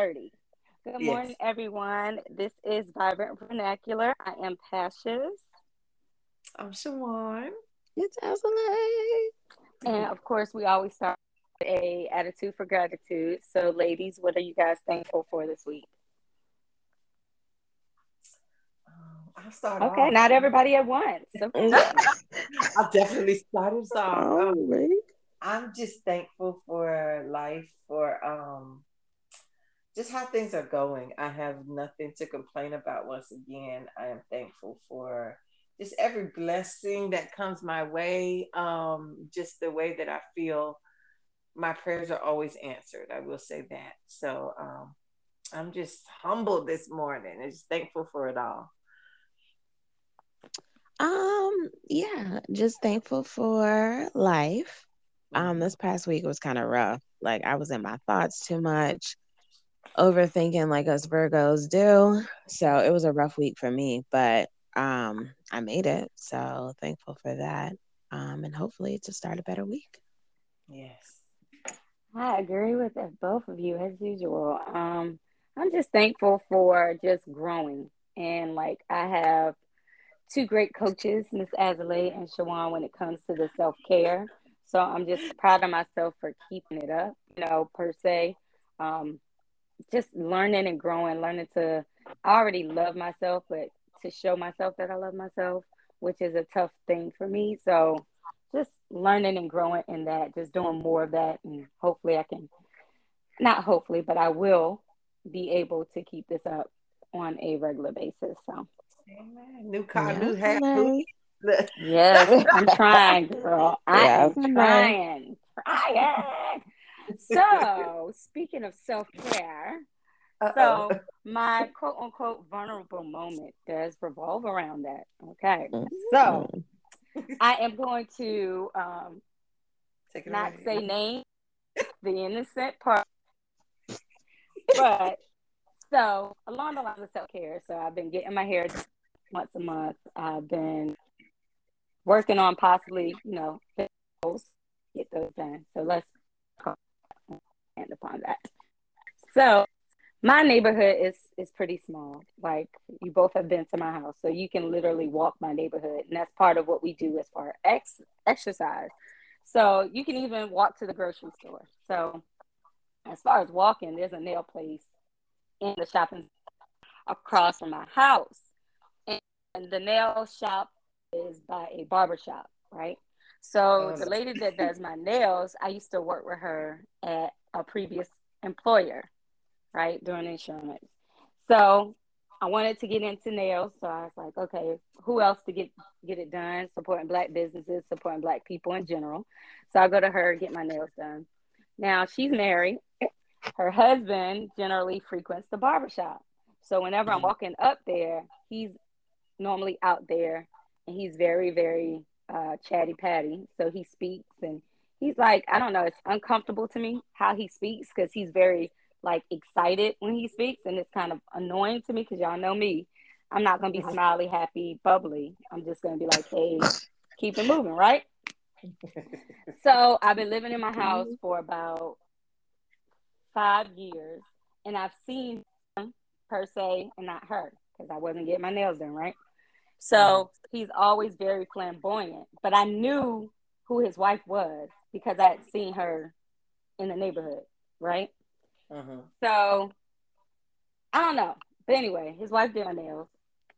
30. Good Yes. morning, everyone. This is Vibrant Vernacular. I am Passions. I'm Shawan. It's Azalea. And of course, we always start with a attitude for gratitude. So, ladies, what are you guys thankful for this week? Um, I'll start Okay, off. not everybody at once. Okay. I'll definitely start us off. All Um. I'm just thankful for life, for um, just how things are going. I have nothing to complain about. Once again, I am thankful for just every blessing that comes my way. Um, just the way that I feel my prayers are always answered. I will say that. So um, I'm just humbled this morning and just thankful for it all. Um, yeah, just thankful for life. Um, this past week was kind of rough. Like I was in my thoughts too much, overthinking like us Virgos do. So it was a rough week for me, but um I made it. So thankful for that. Um, and hopefully to start a better week. Yes. I agree with both of you as usual. Um, I'm just thankful for just growing and like I have two great coaches, Miss Azalea and Shawan, when it comes to the self care. So I'm just proud of myself for keeping it up, you know, per se. Um, just learning and growing, learning to I already love myself, but to show myself that I love myself, which is a tough thing for me. So just learning and growing in that, just doing more of that, and hopefully I can, not hopefully, but I will be able to keep this up on a regular basis. So Amen. New car, Yeah, new hat, new yes, I'm trying, girl. I Yeah, am okay. trying, trying. So speaking of self care, Uh-oh. so my quote unquote vulnerable moment does revolve around that. Okay, so I am going to um, Take it not away. say name, the innocent part. But so along the lines of self care, so I've been getting my hair once a month. I've been working on possibly, you know, those, get those done. So let's expand upon that. So my neighborhood is is pretty small. Like you both have been to my house, so you can literally walk my neighborhood, and that's part of what we do as far as ex- exercise. So you can even walk to the grocery store. So as far as walking, there's a nail place in the shopping across from my house, and, the nail shop is by a barber shop, right? So Oh, the lady that does my nails, I used to work with her at a previous employer, right, doing insurance. So I wanted to get into nails, so I was like, okay, who else to get get it done? Supporting black businesses, supporting black people in general. So I go to her get my nails done. Now she's married. Her husband generally frequents the barbershop. So whenever I'm Mhm. walking up there, he's normally out there and he's very, very uh, chatty patty. So he speaks and he's like, I don't know, it's uncomfortable to me how he speaks because he's very like excited when he speaks and it's kind of annoying to me because y'all know me. I'm not gonna be smiley, happy, bubbly. I'm just gonna be like, hey, keep it moving, right? So I've been living in my house mhm. for about five years, and I've seen him per se, and not her, because I wasn't getting my nails done, right? So he's always very flamboyant, but I knew who his wife was because I had seen her in the neighborhood, right? Mhm. So I don't know. But anyway, his wife did my nails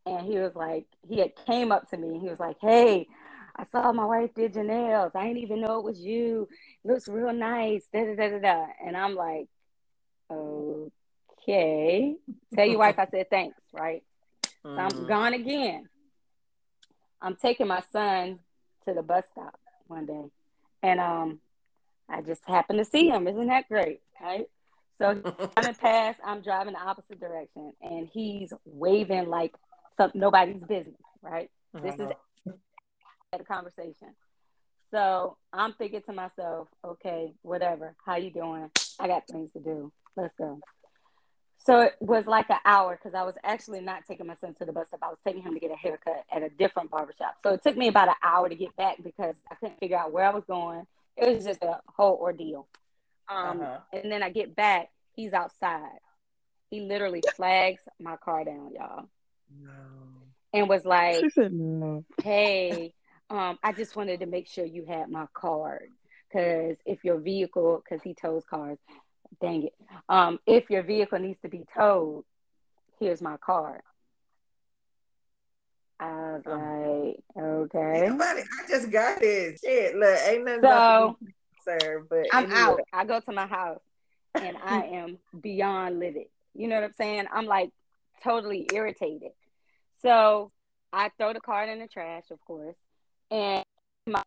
and he was like, he had came up to me and he was like, Hey, I saw my wife did your nails. I didn't even know it was you. looks real nice. Da, da, da, da, da. And I'm like, Okay. Tell your wife I said thanks, right? So I'm Mhm. gone again. I'm taking my son to the bus stop one day, and um, I just happened to see him. Isn't that great, right? So driving past, I'm driving the opposite direction, and he's waving like some, nobody's business, right? This is Uh-huh. at a conversation. So I'm thinking to myself, okay, whatever. How you doing? I got things to do. Let's go. So it was like an hour because I was actually not taking my son to the bus stop. I was taking him to get a haircut at a different barbershop. So it took me about an hour to get back because I couldn't figure out where I was going. It was just a whole ordeal. Um, Uh-huh. And then I get back, he's outside He literally flags my car down, y'all. No. And was like, no. hey, um, I just wanted to make sure you had my card. Cause if your vehicle, cause he tows cars, dang it. Um, if your vehicle needs to be towed, here's my card. I was Oh. like, okay. Nobody, I just got it. Shit, look, ain't nothing So sir. But I'm anyway. out. I go to my house and I am beyond livid. You know what I'm saying? I'm like totally irritated. So I throw the card in the trash, of course. And my,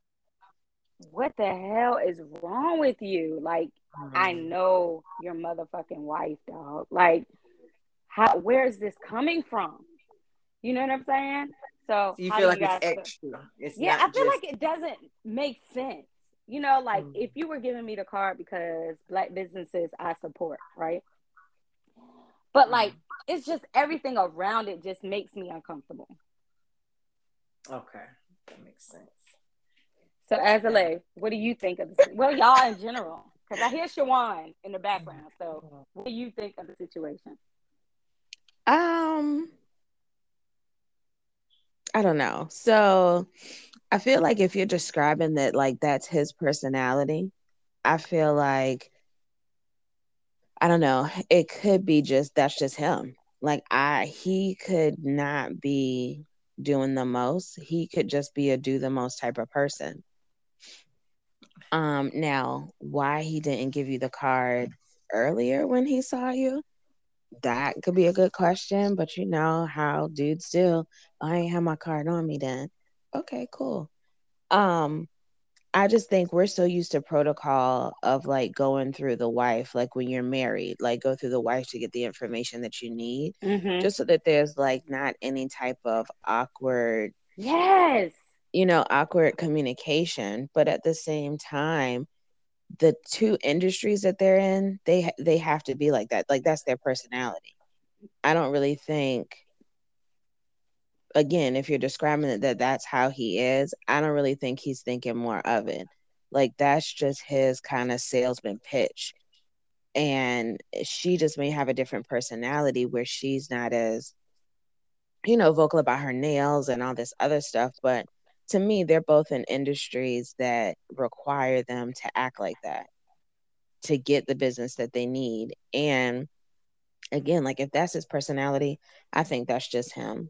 what the hell is wrong with you? Like, I Mm. know your motherfucking wife, dog. Like, how? Where is this coming from? You know what I'm saying? So So you feel like guys it's feel? extra. It's Yeah, I feel just, like it doesn't make sense. You know, like Mm. if you were giving me the card because black businesses I support, right? But like Mm. it's just everything around it just makes me uncomfortable. Okay, that makes sense. So Azalea, what do you think of this? Well, y'all in general, because I hear Shawan in the background. So what do you think of the situation? Um, I don't know. So I feel like if you're describing that like that's his personality, I feel like I don't know, it could be just that's just him. Like I he could not be doing the most. He could just be a do the most type of person. Um now why he didn't give you the card earlier when he saw you? That could be a good question, but you know how dudes do. I ain't have my card on me then. Okay, cool. Um, I just think we're so used to protocol of like going through the wife, like when you're married, like go through the wife to get the information that you need, Mm-hmm. just so that there's like not any type of awkward, Yes. You know, awkward communication. But at the same time, the two industries that they're in, they they have to be like that. Like that's their personality. I don't really think again, if you're describing it that that's how he is, I don't really think he's thinking more of it. Like that's just his kind of salesman pitch. And she just may have a different personality where she's not as, you know, vocal about her nails and all this other stuff. But to me, they're both in industries that require them to act like that to get the business that they need. And again, like if that's his personality, I think that's just him.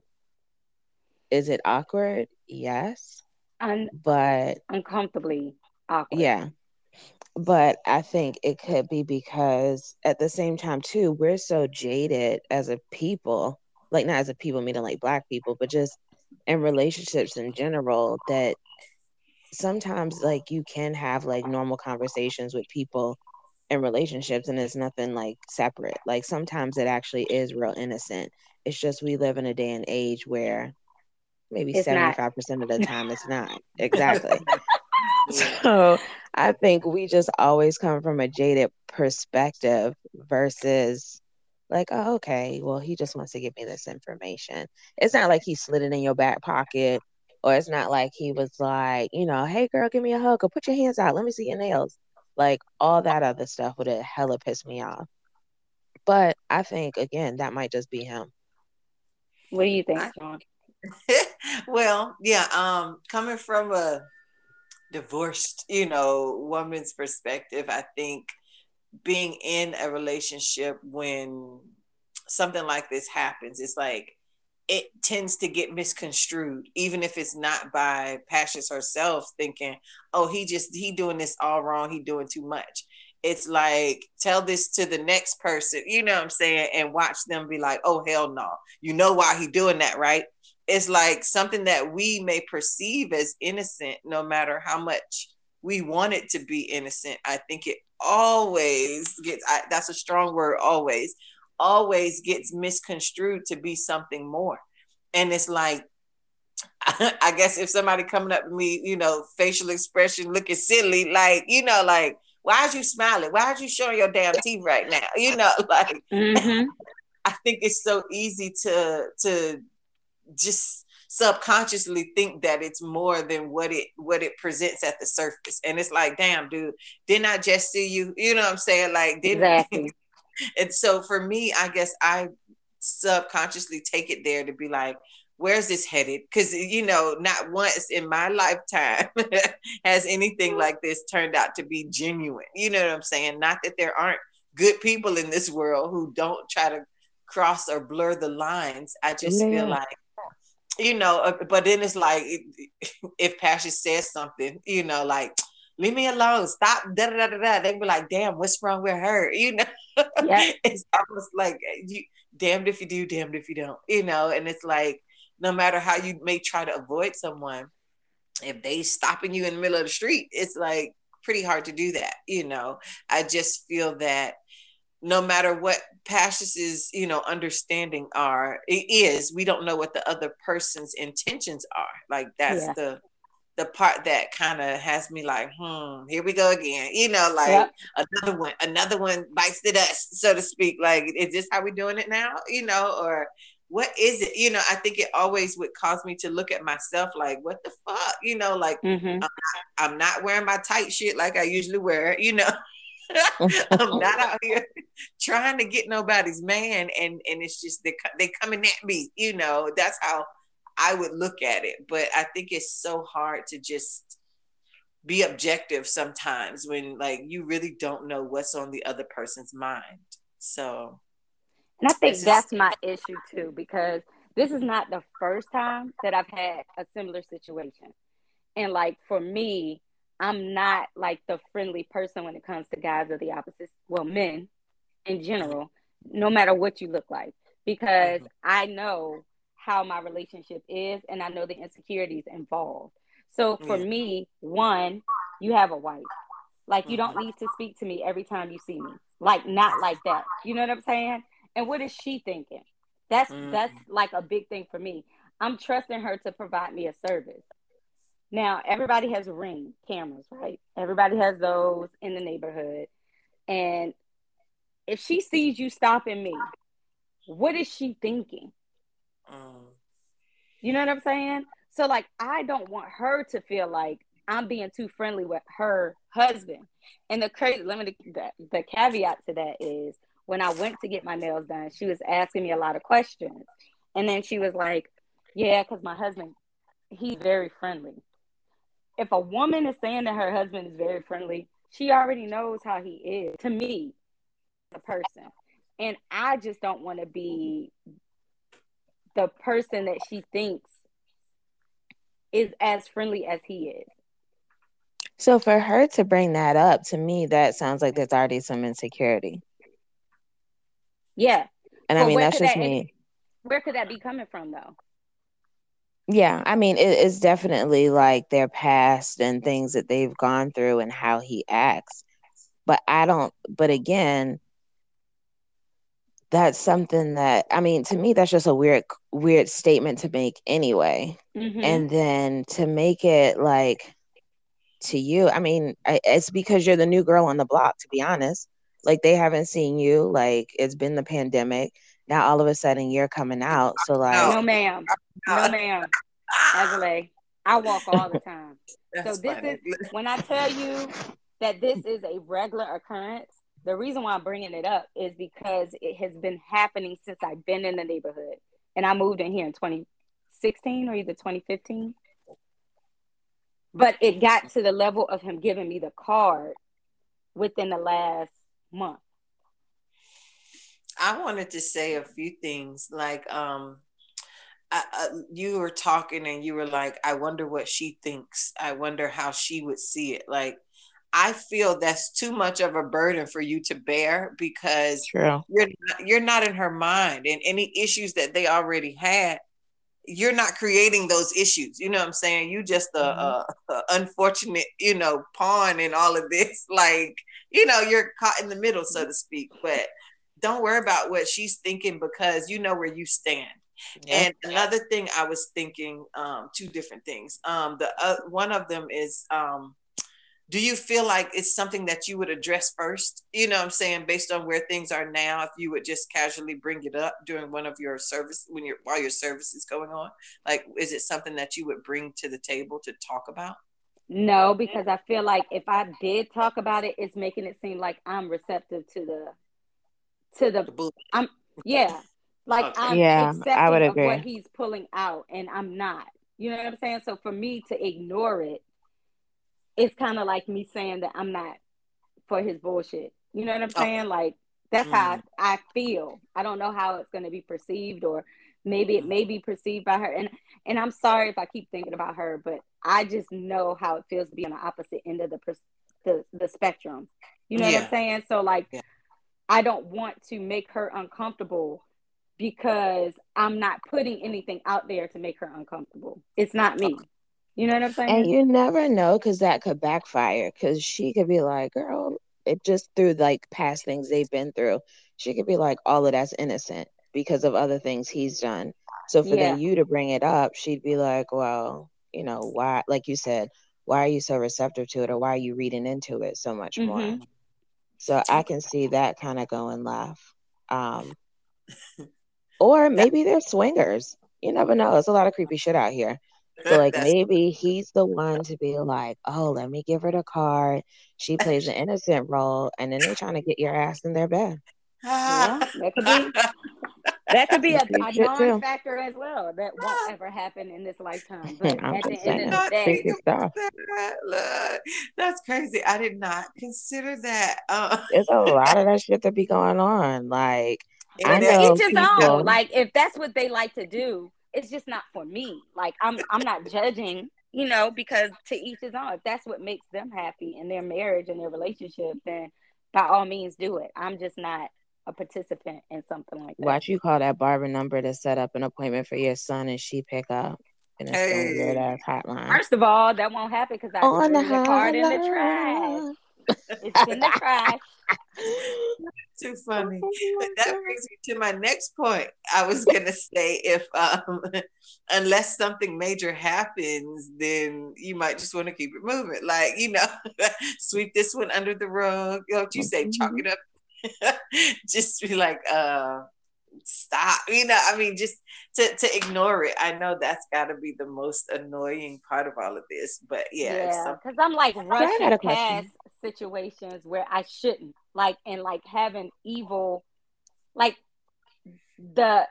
Is it awkward? Yes. Un- But uncomfortably awkward. yeah. But I think it could be because at the same time too, we're so jaded as a people, like not as a people meaning like black people, but just in relationships in general that sometimes like you can have like normal conversations with people in relationships and it's nothing like separate. Like sometimes it actually is real innocent. It's just we live in a day and age where maybe It's 75% of the time it's not. Exactly. So I think we just always come from a jaded perspective versus like, oh, okay, well, he just wants to give me this information. It's not like he slid it in your back pocket, or it's not like he was like, you know, hey girl, give me a hug or put your hands out, let me see your nails. Like all that other stuff would have hella pissed me off. But I think again, that might just be him. What do you think, I- Sean? well, yeah, um, coming from a divorced, you know, woman's perspective, I think being in a relationship when something like this happens, it's like it tends to get misconstrued, even if it's not by Patience herself thinking, oh, he just he doing this all wrong, he doing too much. It's like tell this to the next person, you know what I'm saying, and watch them be like, oh hell no. You know why he doing that, right? it's like something that we may perceive as innocent no matter how much we want it to be innocent. I think it always gets I, that's a strong word always always gets misconstrued to be something more. And it's like i guess if somebody coming up to me you know facial expression looking silly like you know like why'd you smiling? Why'd you showing your damn teeth right now? You know like Mm-hmm. I think it's so easy to to just subconsciously think that it's more than what it what it presents at the surface. And it's like, damn, dude, didn't I just see you? You know what I'm saying? Like, didn't Exactly. and so for me, I guess I subconsciously take it there to be like, where's this headed? Because you know, not once in my lifetime has anything mm-hmm. like this turned out to be genuine. You know what I'm saying? Not that there aren't good people in this world who don't try to cross or blur the lines. I just yeah. feel like you know, uh, but then it's like if Pasha says something, you know, like leave me alone, stop, da da da da. They'd be like, damn, what's wrong with her? You know, yeah. it's almost like you damned if you do, damned if you don't, you know, and it's like no matter how you may try to avoid someone, if they stopping you in the middle of the street, it's like pretty hard to do that, you know. I just feel that no matter what Pashas's, you know, understanding are, it is, we don't know what the other person's intentions are. Like that's yeah. the the part that kind of has me like, hmm, here we go again. You know, like yep. another one, another one bites the dust, so to speak. Like, is this how we're doing it now? You know, or what is it? You know, I think it always would cause me to look at myself like, what the fuck? You know, like mm-hmm. I'm, not, I'm, not, wearing my tight shit like I usually wear, you know. I'm not out here trying to get nobody's man, and and it's just they they coming at me. You know, that's how I would look at it. But I think it's so hard to just be objective sometimes when like you really don't know what's on the other person's mind. So and I think that's my issue too, because this is not the first time that I've had a similar situation. And like for me, I'm not like the friendly person when it comes to guys of the opposite, well, men in general, no matter what you look like, because mm-hmm. I know how my relationship is and I know the insecurities involved. So for yeah. me, one, you have a wife. Like you don't mm-hmm. need to speak to me every time you see me. Like not like that. You know what I'm saying? And what is she thinking? That's mm-hmm. that's like a big thing for me. I'm trusting her to provide me a service. Now, everybody has ring cameras, right? Everybody has those in the neighborhood. And if she sees you stopping me, what is she thinking? Um, you know what I'm saying? So, like, I don't want her to feel like I'm being too friendly with her husband. And the crazy, let me, the, the caveat to that is when I went to get my nails done, she was asking me a lot of questions. And then she was like, Yeah, because my husband, he's very friendly. If a woman is saying that her husband is very friendly, she already knows how he is to me, a person. And I just don't want to be the person that she thinks is as friendly as he is. So for her to bring that up, to me, that sounds like there's already some insecurity. Yeah. And I mean, that's just that, me. Where could that be coming from, though? Yeah, I mean, it, it's definitely like their past and things that they've gone through and how he acts. But I don't, but again, that's something that I mean to me that's just a weird weird statement to make anyway. Mm-hmm. And then to make it like to you, I mean, it's because you're the new girl on the block to be honest. Like they haven't seen you, like it's been the pandemic. Now all of a sudden you're coming out. So like No ma'am. Oh, no ma'am. Adelaide, I walk all the time. so this funny. is when I tell you that this is a regular occurrence, the reason why I'm bringing it up is because it has been happening since I've been in the neighborhood. And I moved in here in 2016 or either 2015. But it got to the level of him giving me the card within the last month. I wanted to say a few things like um I, I, you were talking and you were like I wonder what she thinks. I wonder how she would see it. Like I feel that's too much of a burden for you to bear because True. you're not, you're not in her mind and any issues that they already had you're not creating those issues you know what i'm saying you just a, mm-hmm. a, a, unfortunate you know pawn in all of this like you know you're caught in the middle so to speak but don't worry about what she's thinking because you know where you stand. And another thing i was thinking um two different things. Um the uh, one of them is um do you feel like it's something that you would address first? You know i'm saying? Based on where things are now if you would just casually bring it up during one of your service when you're while your service is going on. Like is it something that you would bring to the table to talk about? No because i feel like if i did talk about it it's making it seem like i'm receptive to the to the, the I'm yeah, like okay. I'm yeah, accepting I would agree. of what he's pulling out, and I'm not. You know what I'm saying? So for me to ignore it, it's kind of like me saying that I'm not for his bullshit. You know what I'm saying? Like that's mm. how I, I, feel. I don't know how it's going to be perceived, or maybe it may be perceived by her. And and I'm sorry if I keep thinking about her, but I just know how it feels to be on the opposite end of the the, the spectrum. You know yeah. what I'm saying? So like, yeah. I don't want to make her uncomfortable because I'm not putting anything out there to make her uncomfortable. It's not me. You know what I'm saying? And you never know because that could backfire because she could be like, girl, it just through like past things they've been through. She could be like, all of that's innocent because of other things he's done. So for yeah. then you to bring it up, she'd be like, well, you know, why, like you said, why are you so receptive to it or why are you reading into it so much mm-hmm. more? So I can see that kind of going left. Um, or maybe they're swingers. You never know. There's a lot of creepy shit out here. So like maybe he's the one to be like, oh, let me give her the card. She plays an innocent role, and then they're trying to get your ass in their bed. yeah, that could be. That could be a, a non-factor as well. That won't ever happen in this lifetime. But at the end of the day, Look, that's crazy. I did not consider that. Uh, There's a lot of that shit that be going on. Like I know each his own. Like if that's what they like to do, it's just not for me. Like I'm I'm not judging, you know, because to each his own. If that's what makes them happy in their marriage and their relationship, then by all means do it. I'm just not a participant in something like that. Watch you call that barber number to set up an appointment for your son and she pick up. And it's hey. weird ass hotline. First of all, that won't happen because I On threw the, the card in the trash. it's in the trash. Too funny. That brings me to my next point. I was gonna say if um unless something major happens, then you might just want to keep it moving. Like, you know, sweep this one under the rug. Don't you say chalk it up? just be like, uh stop. You know, I mean, just to, to ignore it. I know that's got to be the most annoying part of all of this. But yeah, because I'm like rushing past situations where I shouldn't, like, and like having evil, like the,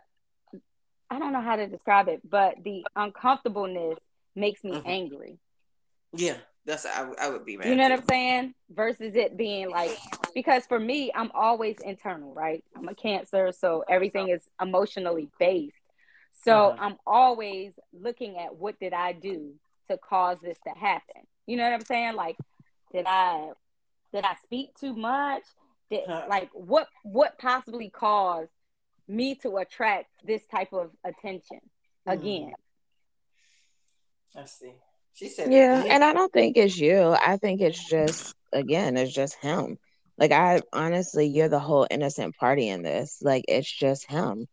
I don't know how to describe it, but the uncomfortableness makes me mm-hmm. angry. Yeah that's I, I would be mad. You know what I'm saying? Versus it being like because for me, I'm always internal, right? I'm a cancer, so everything is emotionally based. So uh-huh. I'm always looking at what did I do to cause this to happen. You know what I'm saying? Like, did I did I speak too much? Did uh-huh. like what what possibly caused me to attract this type of attention mm-hmm. again? I see. She said, Yeah, and I don't think it's you. I think it's just again, it's just him. Like I honestly, you're the whole innocent party in this. Like it's just him.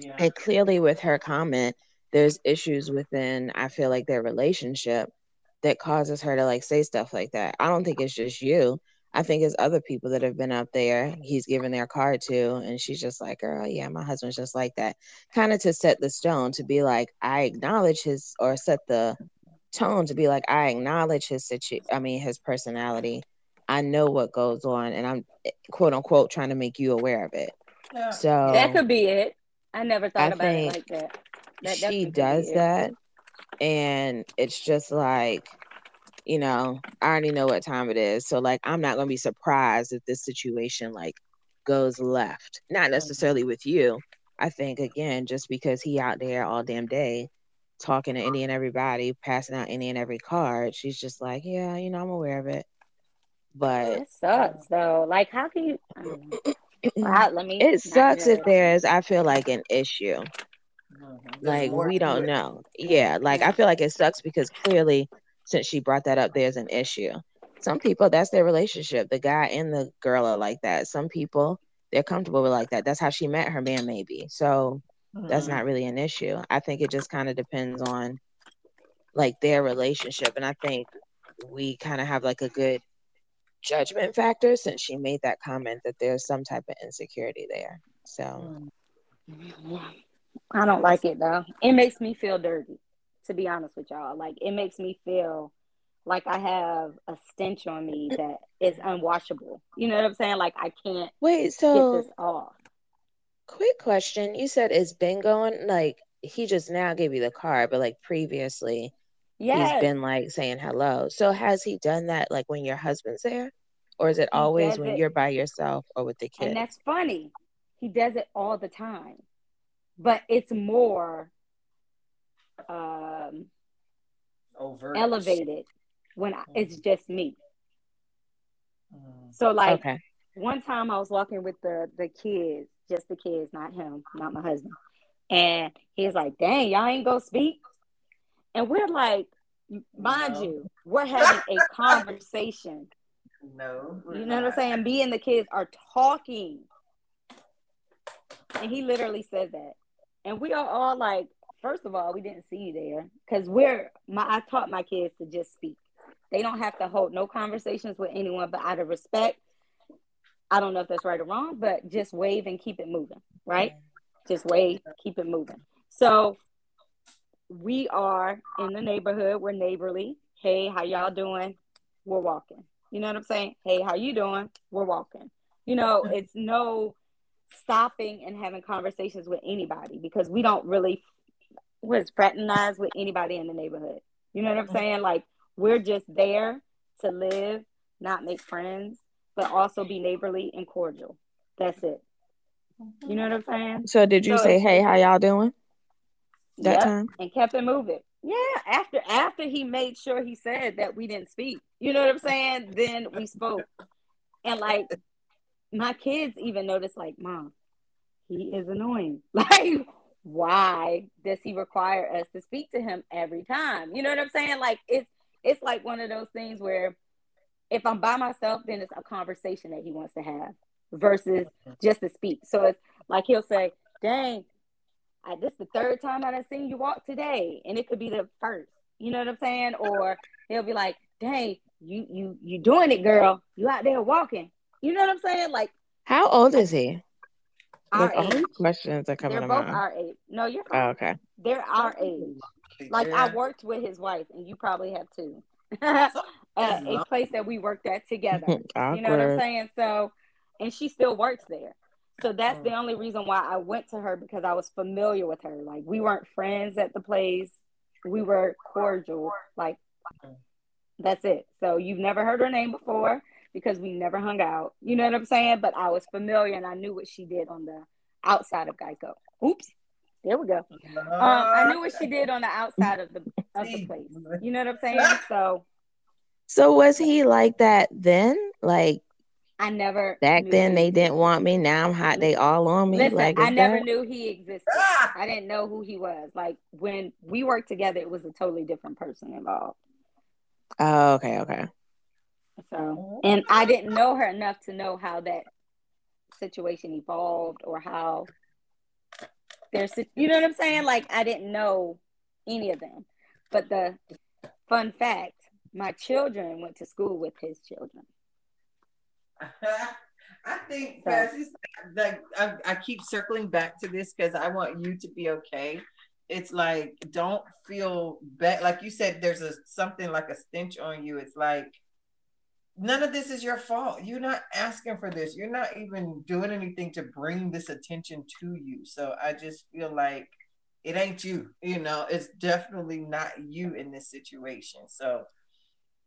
Yeah. And clearly with her comment, there's issues within I feel like their relationship that causes her to like say stuff like that. I don't think it's just you. I think it's other people that have been up there. He's given their card to, and she's just like, "Girl, yeah, my husband's just like that." Kind of to set the stone to be like, I acknowledge his or set the tone to be like, I acknowledge his situ I mean his personality. I know what goes on and I'm eh, quote unquote trying to make you aware of it. Yeah. So that could be it. I never thought I about it like that. that she does that. And it's just like, you know, I already know what time it is. So like I'm not gonna be surprised if this situation like goes left. Not mm-hmm. necessarily with you. I think again, just because he out there all damn day talking to any and everybody, passing out any and every card. She's just like, yeah, you know, I'm aware of it. But it sucks though. Like, how can you? wow, let me. It sucks if there's, I feel like, an issue. Mm-hmm. Like we don't know. Yeah, like I feel like it sucks because clearly, since she brought that up, there's an issue. Some people, that's their relationship. The guy and the girl are like that. Some people, they're comfortable with like that. That's how she met her man, maybe. So that's mm-hmm. not really an issue. I think it just kind of depends on like their relationship. And I think we kind of have like a good judgment factor since she made that comment that there's some type of insecurity there. So I don't like it though. It makes me feel dirty, to be honest with y'all. Like it makes me feel like I have a stench on me that is unwashable. You know what I'm saying? Like I can't wait. So get this off. Quick question: You said it's been going like he just now gave you the card, but like previously, yes. he's been like saying hello. So has he done that like when your husband's there, or is it he always when it. you're by yourself or with the kids? And that's funny. He does it all the time, but it's more um overt elevated when mm. it's just me. Mm. So like okay. one time I was walking with the the kids, just the kids, not him, not my husband. And he's like, dang, y'all ain't go speak. And we're like, mind no. you, we're having a conversation. No. You know not. what I'm saying? Me and the kids are talking. And he literally said that. And we are all like, first of all, we didn't see you there. Cause we're my I taught my kids to just speak. They don't have to hold no conversations with anyone, but out of respect, I don't know if that's right or wrong, but just wave and keep it moving, right? Just wave, keep it moving. So we are in the neighborhood. We're neighborly. Hey, how y'all doing? We're walking. You know what I'm saying? Hey, how you doing? We're walking. You know, it's no stopping and having conversations with anybody because we don't really was fraternize with anybody in the neighborhood. You know what I'm mm-hmm. saying? Like we're just there to live, not make friends, but also be neighborly and cordial. That's it. You know what I'm saying? So did you so say, "Hey, how y'all doing?" That yep, time and kept it moving. Yeah, after after he made sure he said that we didn't speak. You know what I'm saying? Then we spoke, and like my kids even noticed, like, "Mom, he is annoying." Like, why does he require us to speak to him every time? You know what I'm saying? Like, it's it's like one of those things where if I'm by myself, then it's a conversation that he wants to have versus just to speak. So it's like he'll say, "Dang, I, this is the third time I've seen you walk today," and it could be the first. You know what I'm saying? Or he'll be like, "Dang, you you you doing it, girl? You out there walking?" You know what I'm saying? Like, how old is he? Our Look, all questions are coming. They're both our age. No, you're fine. Oh, okay. They're our age. Like yeah. I worked with his wife, and you probably have too. uh, a place that we worked at together. you know what I'm saying? So and she still works there. So that's the mm. only reason why I went to her because I was familiar with her. Like we weren't friends at the place. We were cordial. Like that's it. So you've never heard her name before because we never hung out. You know what I'm saying? But I was familiar and I knew what she did on the outside of Geico. Oops. There we go. Um, I knew what she did on the outside of the of the place. You know what I'm saying? So So was he like that then? Like I never back then they didn't want me. Now I'm hot. They all on me. Listen, like, I never that? knew he existed. Ah! I didn't know who he was. Like when we worked together, it was a totally different person involved. Oh, okay, okay. So, and I didn't know her enough to know how that situation evolved or how there's, you know what I'm saying? Like I didn't know any of them. But the fun fact, my children went to school with his children. I think so. that I, I keep circling back to this because I want you to be okay. It's like don't feel bad. Like you said, there's a something like a stench on you. It's like none of this is your fault. You're not asking for this. You're not even doing anything to bring this attention to you. So I just feel like it ain't you. You know, it's definitely not you in this situation. So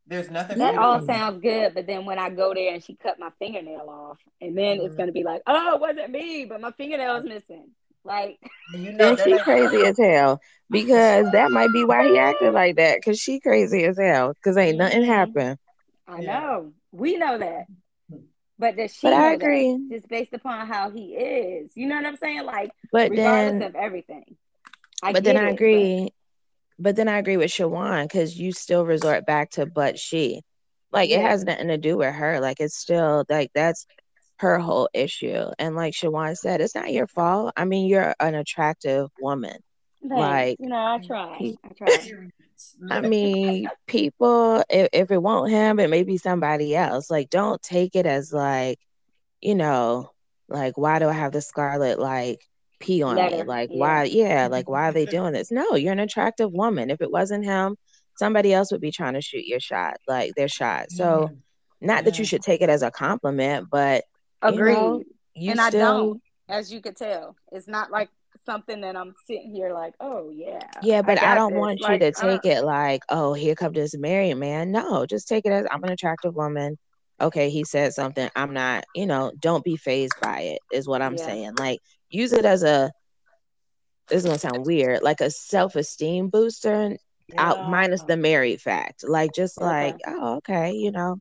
there's nothing. That all sounds good, but then when I go there and she cut my fingernail off, and then mm-hmm. it's gonna be like, oh, it wasn't me, but my fingernail is missing. Like, you know, and she crazy as hell because that might be why he acted like that. Cause she crazy as hell. Cause ain't nothing mm-hmm. happened. I know. We know that. But does she? But I agree. Just based upon how he is, you know what I'm saying? Like, but regardless then, of everything. I but then I agree. But then I agree with Shawan because you still resort back to but she. Like it has nothing to do with her. Like it's still like that's her whole issue. And like Shawan said, it's not your fault. I mean, you're an attractive woman. Thanks. Like you know, I try. I try. I mean, people if, if it won't him, it may be somebody else. Like, don't take it as like, you know, like why do I have the scarlet like pee on Letter. me. Like, yeah. why? Yeah, like, why are they doing this? No, you're an attractive woman. If it wasn't him, somebody else would be trying to shoot your shot, like their shot. So, not Yeah. that you should take it as a compliment, but agree. you know, you and still, I don't, as you could tell. It's not like something that I'm sitting here like, oh yeah. yeah, but I, got don't this. want Like, you to uh, take it like, oh, here comes this married man. No, just take it as I'm an attractive woman. Okay, he said something. I'm not, you know, don't be phased by it, is what I'm Yeah. saying. Like, use it as a, this is gonna sound weird, like a self esteem booster, out minus the married fact. Like, just Okay. like, oh, okay, you know,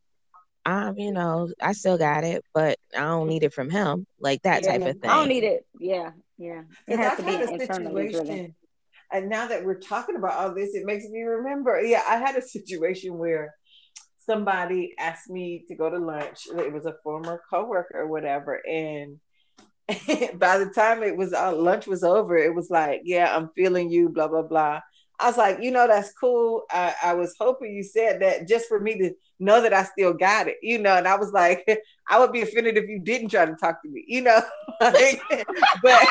I'm, you know, I still got it, but I don't need it from him. Like that yeah, type of thing. I don't need it. Yeah, yeah. It Because has I've to be internally driven. situation, and now that we're talking about all this, it makes me remember. Yeah, I had a situation where somebody asked me to go to lunch. It was a former coworker or whatever, and by the time it was uh, lunch was over, it was like, "Yeah, I'm feeling you." Blah blah blah. I was like, you know, that's cool. I, I was hoping you said that just for me to know that I still got it, you know. And I was like, I would be offended if you didn't try to talk to me, you know. Like, but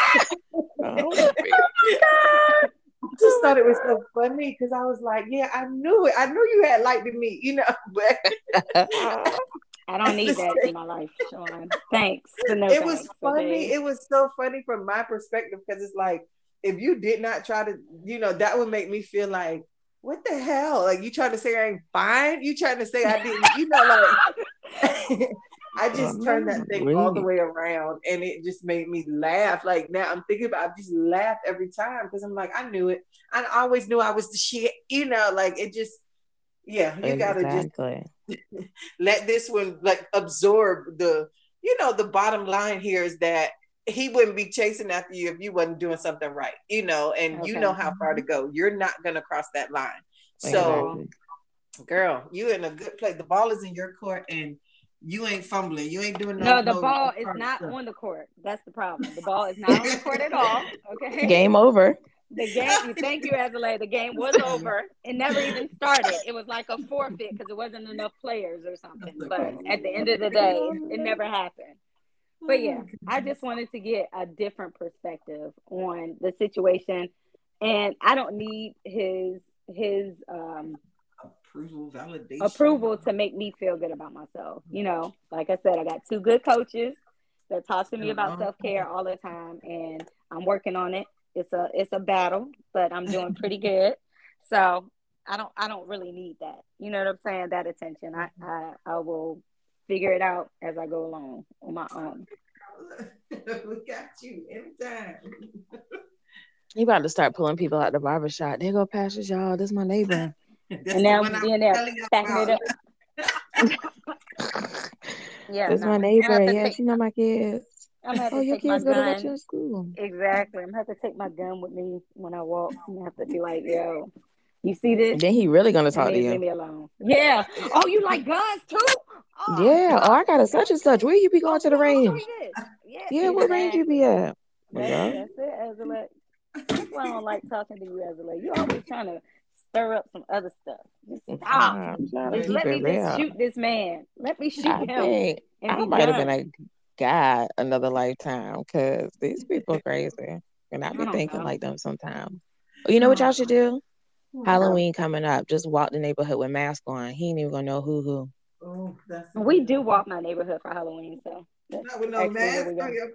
Oh, I just thought it was so funny because I was like, yeah, I knew it. I knew you had liked me, you know. But I don't need that in my life, Sean. Thanks. No it was funny. It was so funny from my perspective because it's like if you did not try to, you know, that would make me feel like, what the hell? Like you trying to say I ain't fine? You trying to say I didn't? You know, like I just turned that thing all the way around, and it just made me laugh. Like now I'm thinking about, I just laugh every time because I'm like, I knew it. I always knew I was the shit. You know, like it just. Yeah, you gotta just exactly. Let this one like absorb the you know the bottom line here is that he wouldn't be chasing after you if you wasn't doing something right you know and you know how far to mm-hmm. go you're not gonna cross that line so Exactly. girl you in a good place the ball is in your court and you ain't fumbling you ain't doing No, no the ball is not stuff. on the court. That's the problem. The ball is not on the court at all. Okay. game over. The game. Thank you, Azalea. The game was over. It never even started. It was like a forfeit because it wasn't enough players or something. But at the end of the day, it never happened. But yeah, I just wanted to get a different perspective on the situation, and I don't need his his um approval validation approval to make me feel good about myself. You know, like I said, I got two good coaches that talk to me about self care all the time, and I'm working on it. It's a it's a battle, but I'm doing pretty good. So I don't I don't really need that. You know what I'm saying? That attention. I mm-hmm. I, I will figure it out as I go along on my own. we got you anytime You about to start pulling people out the barber shop. There go Pastors, y'all. This is my neighbor. And now we I'm being there telling you backing it up. Yeah, this is no. my neighbor. Yeah, take- she know my kids. I'm gonna have Oh, to your take my kids go to gun. Dutch school. Exactly. I'm gonna have to take my gun with me when I walk. I'm gonna have to be like, yo, you see this? Then he really gonna talk to means leave me alone. Yeah. Oh, you like guns too? Oh, Yeah. Oh, I got a such and such. Where you be going oh, to the yeah, I'll show range? you this. Yeah, Yeah, what range you be at? That's, Yeah. that's it, Azalea. That's why I don't like talking to you, Azalea. You always trying to stir up some other stuff. Just stop. I'm trying to Just let me just real. shoot this man. Let me shoot I him think I be might have been a guy another lifetime because these people crazy. And I I be don't thinking know. like them sometimes. Oh, you know what y'all should do? Oh, Halloween coming up. Just walk the neighborhood with mask on. He ain't even gonna know who who. Oh, that's We do walk my neighborhood for Halloween, so that's Not with no mask we go. on your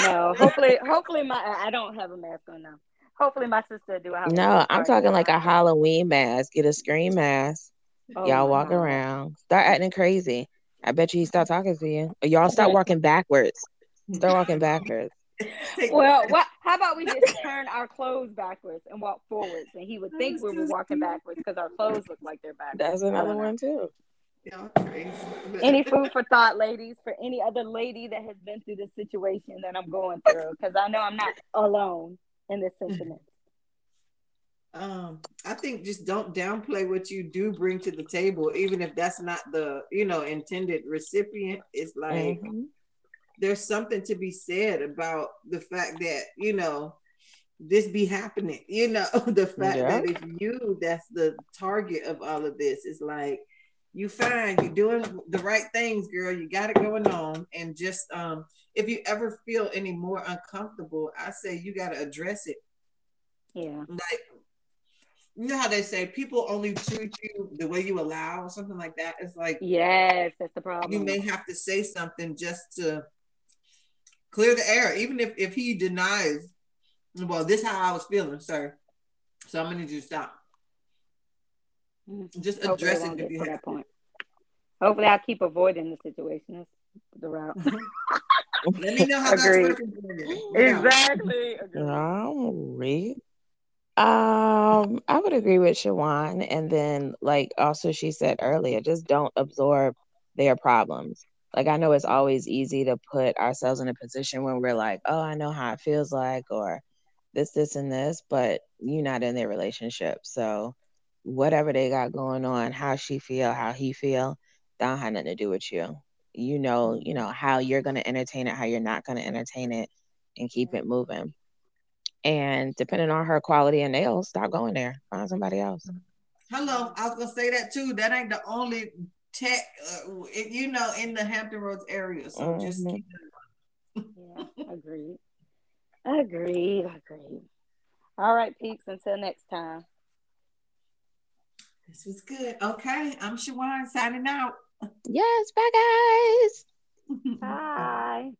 No, hopefully, hopefully my I don't have a mask on now. Hopefully my sister do a Halloween No, I'm talking like a Halloween mask. Get a screen mask. Oh y'all walk God. around. Start acting crazy. I bet you he start talking to you. Or y'all start walking backwards. Start walking backwards. Well, what? How about we just turn our clothes backwards and walk forwards, and he would think we were walking backwards because our clothes look like they're backwards. That's another one too. Y'all. Any food for thought, ladies, for any other lady that has been through this situation that I'm going through, because I know I'm not alone in this sentiment. um i think just don't downplay what you do bring to the table even if that's not the you know intended recipient it's like Mhm. there's something to be said about the fact that you know this be happening you know the fact Yeah. that it's you that's the target of all of this is like you fine you're doing the right things girl you got it going on and just um if you ever feel any more uncomfortable i say you got to address it Yeah. like you know how they say people only treat you the way you allow or something like that. It's like yes, that's the problem. You may have to say something just to clear the air, even if if he denies. Well, this how I was feeling, sir. So I'm gonna need you to stop. Mm-hmm. Just address it if you have that point. Hopefully, I'll keep avoiding the situation. That's the route. Let me know how Agreed. that's working. Exactly. Agreed. Um, I would agree with Shawan. And then, like, also, she said earlier, just don't absorb their problems. Like, I know it's always easy to put ourselves in a position when we're like, oh, I know how it feels like, or this, this, and this, but you're not in their relationship. So, whatever they got going on, how she feel, how he feel, don't have nothing to do with you. You know, you know how you're gonna entertain it, how you're not gonna entertain it, and keep it moving. And depending on her quality of nails, stop going there. Find somebody else. Hello, I was gonna say that too. That ain't the only tech, uh, you know, in the Hampton Roads area. So mm-hmm. just keep it Yeah, agreed. Agreed. Agreed. All right, peeps. Until next time. This was good. Okay, I'm Shawan signing out. Yes, bye guys. bye.